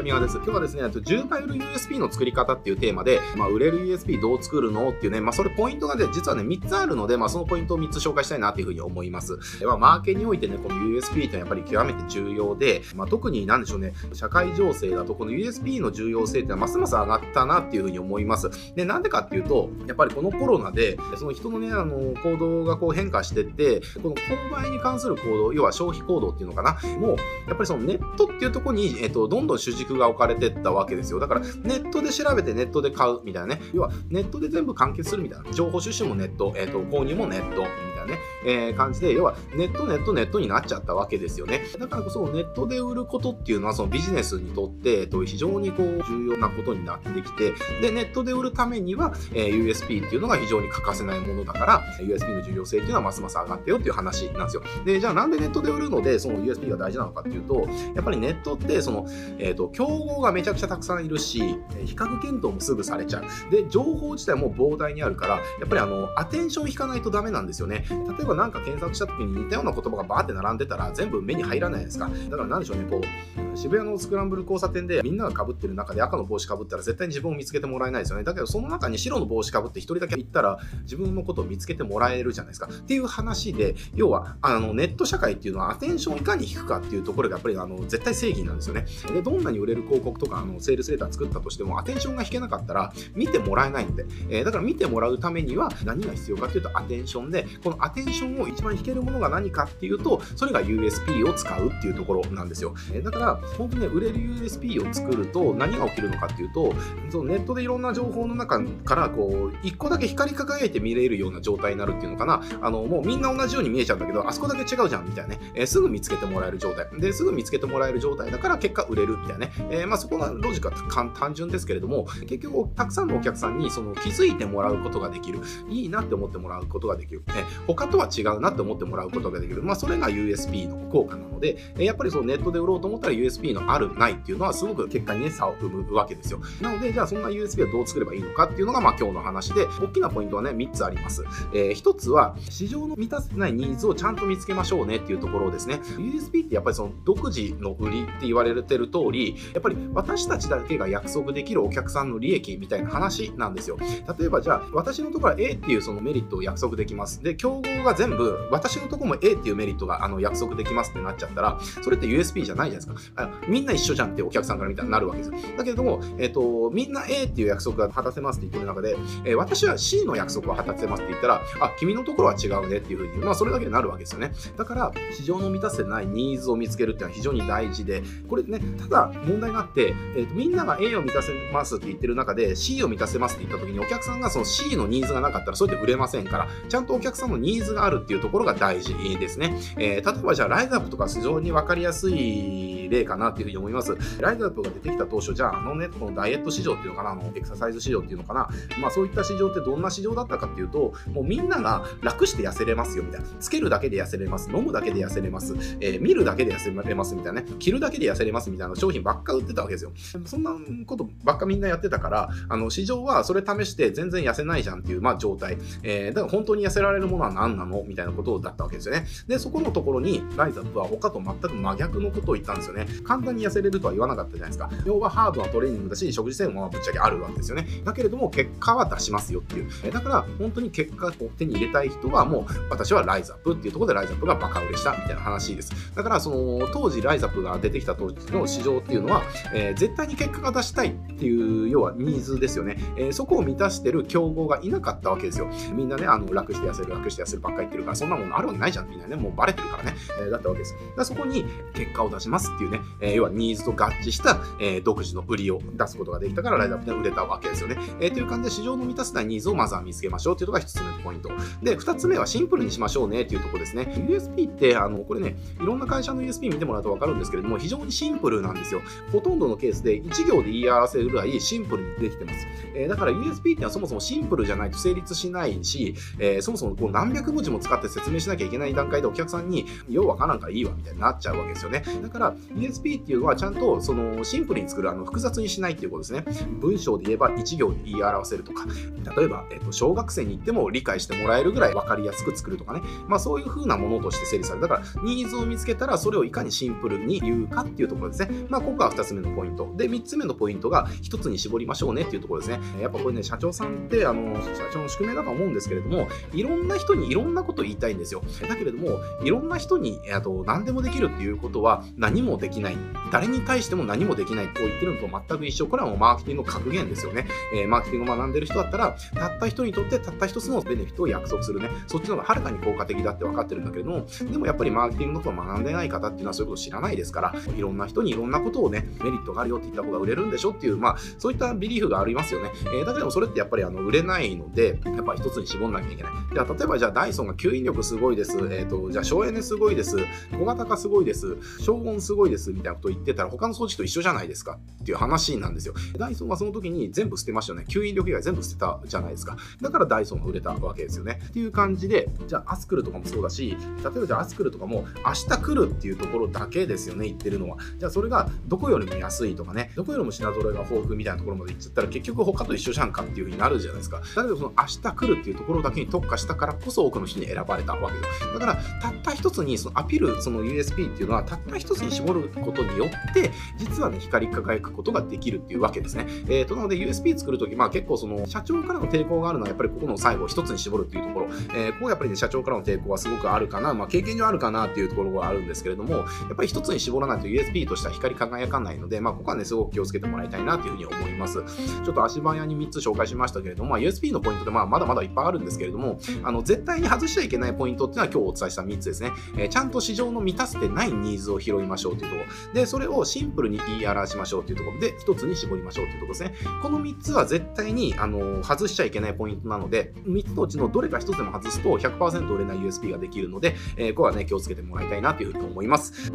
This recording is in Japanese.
ちゃみはです。今日はですね、10倍売る USB の作り方っていうテーマで、まあ、売れる USB どう作るのっていうね、まあ、それポイントがね、実はね、3つあるので、まあ、そのポイントを3つ紹介したいなっていうふうに思います。まあ、マーケにおいてね、この USB ってやっぱり極めて重要で、まあ、特になんでしょうね、社会情勢だと、この USB の重要性ってのはますます上がったなっていうふうに思います。で、なんでかっていうと、やっぱりこのコロナで、その人のね、あの、行動がこう変化してって、この購買に関する行動、要は消費行動っていうのかな、もう、やっぱりそのネットっていうところに、えっと、どんどん主軸が置かれてったわけですよ。だから、ネットで調べてネットで買うみたいなね。要は、ネットで全部完結するみたいな。情報収集もネット、えっと、購入もネット、ね、えー、感じで、要は、ネット、ネット、ネットになっちゃったわけですよね。だからこそ、ネットで売ることっていうのは、そのビジネスにとって、えっと、非常にこう、重要なことになってきて、で、ネットで売るためには、えー、USB っていうのが非常に欠かせないものだから、USB の重要性っていうのはますます上がってよっていう話なんですよ。で、じゃあなんでネットで売るので、その USB が大事なのかっていうと、やっぱりネットって、その、えっ、ー、と、競合がめちゃくちゃたくさんいるし、比較検討もすぐされちゃう。で、情報自体も膨大にあるから、やっぱりあの、アテンション引かないとダメなんですよね。例えばなんか検索した時に似たような言葉がバーって並んでたら、全部目に入らないですか？だからなんでしょうね、こう、渋谷のスクランブル交差点でみんなが被ってる中で赤の帽子被ったら絶対に自分を見つけてもらえないですよね。だけどその中に白の帽子被って一人だけ行ったら自分のことを見つけてもらえるじゃないですか。っていう話で、要は、あの、ネット社会っていうのはアテンションいかに引くかっていうところがやっぱりあの、絶対正義なんですよね。で、どんなに売れる広告とか、あの、セールスレーター作ったとしても、アテンションが引けなかったら、見てもらえないんで、えー、だから見てもらうためには何が必要かっていうと、アテンションで、このアテンションを一番引けるものが何かっていうと、それが USP を使うっていうところなんですよ。え、だから、本当にね、売れる USP を作ると何が起きるのかっていうと、そのネットでいろんな情報の中からこう一個だけ光り輝いて見れるような状態になるっていうのかな。あのもうみんな同じように見えちゃうんだけどあそこだけ違うじゃんみたいなね、えー、すぐ見つけてもらえる状態。ですぐ見つけてもらえる状態だから結果売れるみたいなね、えー、まあそこのロジックは単純ですけれども結局たくさんのお客さんにその気づいてもらうことができる。いいなって思ってもらうことができる、えー、他とは違うなって思ってもらうことができる。まあそれが USB の効果なので、やっぱりそのネットで売ろうと思ったら USB のあるないっていうのはすごく結果にね差を生むわけですよ。なのでじゃあそんな USB はどう作ればいいのかっていうのがまあ今日の話で大きなポイントはね3つあります、えー、1つは市場の満たせないニーズをちゃんと見つけましょうねっていうところですね。USB ってやっぱりその独自の売りって言われてる通りやっぱり私たちだけが約束できるお客さんの利益みたいな話なんですよ。例えばじゃあ私のところは A っていうそのメリットを約束できます。で競が全部私のとこも A っていうメリットがあの約束できますってなっちゃったらそれって USB じゃないじゃないですか。あみんな一緒じゃんってお客さんから見たらなるわけですよ。だけれども、えっ、ー、とみんな A っていう約束が果たせますって言ってる中で、えー、私は C の約束を果たせますって言ったらあ君のところは違うねっていうふうにまあそれだけになるわけですよね。だから市場の満たせないニーズを見つけるっていうのは非常に大事でこれねただ問題があって、えーと、みんなが A を満たせますって言ってる中で C を満たせますって言った時にお客さんがその C のニーズがなかったらそれで売れませんからちゃんとお客さんのニーズニーズがあるっていうところが大事ですね、えー、例えばじゃあライズアップとか非常に分かりやすい例かなっていうふうに思います。ライズアップが出てきた当初じゃああのねこのダイエット市場っていうのかなあのエクササイズ市場っていうのかな。まあそういった市場ってどんな市場だったかっていうともうみんなが楽して痩せれますよみたいな。つけるだけで痩せれます。飲むだけで痩せれます、えー、見るだけで痩せれますみたいなね。着るだけで痩せれますみたいな商品ばっか売ってたわけですよ。そんなことばっかみんなやってたからあの市場はそれ試して全然痩せないじゃんっていう、まあ、状態、えー、だから本当に痩せられるものは何なの？みたいなことだったわけですよね。でそこのところにライザップは他と全く真逆のことを言ったんですよね。簡単に痩せれるとは言わなかったじゃないですか。要はハードなトレーニングだし食事制限もぶっちゃけあるわけですよね。だけれども結果は出しますよっていう、え、だから本当に結果を手に入れたい人はもう私はライズアップっていうところでライズアップがバカ売れしたみたいな話です。だからその当時ライズアップが出てきた当時の市場っていうのは、えー、絶対に結果が出したいっていう要はニーズですよね、えー、そこを満たしてる競合がいなかったわけですよ。みんなねあの楽して痩せる楽して痩せる。ばっかり言ってるからそんなものあるわけないじゃんみんなね。もうバレてるからね、えー、だったわけです。だそこに結果を出しますっていうね、え要はニーズと合致した、え独自の売りを出すことができたからライズアップで売れたわけですよね、えー、という感じで市場の満たせないニーズをまずは見つけましょうっていうのが1つ目のポイント。で2つ目はシンプルにしましょうねっていうところですね。USB ってあのこれねいろんな会社の USB 見てもらうと分かるんですけれども非常にシンプルなんですよ。ほとんどのケースで1行で言い表せるぐらいシンプルにできてます、えー、だから USB ってのはそもそもシンプルじゃないと成立しないし、えー、そもそもこう何百百文字も使って説明しなきゃいけない段階でお客さんに、ようわからんからいいわみたいになっちゃうわけですよね。だから、USP っていうのはちゃんとそのシンプルに作る、あの複雑にしないっていうことですね。文章で言えば1行で言い表せるとか、例えば、えっと、小学生に行っても理解してもらえるぐらい分かりやすく作るとかね。まあそういう風なものとして整理される。だから、ニーズを見つけたらそれをいかにシンプルに言うかっていうところですね。まあここが2つ目のポイント。で、3つ目のポイントが1つに絞りましょうねっていうところですね。やっぱこれね、社長さんって、あの、社長の宿命だと思うんですけれども、いろんな人にいろんなこと言いたいんですよ。だけれども、いろんな人に、あと、何でもできるっていうことは何もできない。誰に対しても何もできないと言ってるのと全く一緒。これはもうマーケティングの格言ですよね。えー、マーケティングを学んでる人だったら、たった人にとってたった一つのベネフィットを約束するね。そっちの方がはるかに効果的だって分かってるんだけれども、でもやっぱりマーケティングのことを学んでない方っていうのはそういうことを知らないですから、いろんな人にいろんなことをね、メリットがあるよって言った方が売れるんでしょっていう、まあ、そういったビリーフがありますよね。えー、だけどそれってやっぱりあの売れないので、やっぱ一つに絞んなきゃいけない。じゃあ、例えばじゃあダイソンが吸引力すごいです。えっ、ー、と、じゃあ省エネすごいです。小型化すごいです。消音すごいです。みたいなことを言ってたら他の装置と一緒じゃないですかっていう話なんですよ。ダイソンはその時に全部捨てましたよね。吸引力以外全部捨てたじゃないですか。だからダイソンが売れたわけですよね。っていう感じで、じゃあアスクルとかもそうだし、例えばじゃあアスクルとかも明日来るっていうところだけですよね、言ってるのは。じゃあそれがどこよりも安いとかね、どこよりも品揃えが豊富みたいなところまで行っちゃったら結局他と一緒じゃんかっていう風になるじゃないですか。だけどその明日来るっていうところだけに特化したからこそ多くの人に選ばれたわけです。だからたった一つにそのアピール、その USP っていうのはたった一つに絞ることによって、実はね、光り輝くことができるっていうわけですね。えーと、なので USP 作るとき、まあ結構その社長からの抵抗があるのはやっぱりここの最後一つに絞るっていうところ、えー、ここやっぱりね、社長からの抵抗はすごくあるかな、まあ経験上あるかなっていうところがあるんですけれども、やっぱり一つに絞らないと USB としては光り輝かないので、まあここはね、すごく気をつけてもらいたいなというふうに思います。ちょっと足早に3つ紹介しましたけれども、まあ、USB のポイントでまあまだまだいっぱいあるんですけれども、あの絶対に外しちゃいけないポイントっていうのは今日お伝えした3つですね。えー、ちゃんと市場の満たせてないニーズを拾いましょうというところ。で、それをシンプルに言い表しましょうというところで、1つに絞りましょうというところですね。この3つは絶対に、あの外しちゃいけないポイントなので、3つのうちのどれか1つでも外すと100%売れない USB ができるので、えー、ここはね、気をつけてもらいたいなというふうに思います。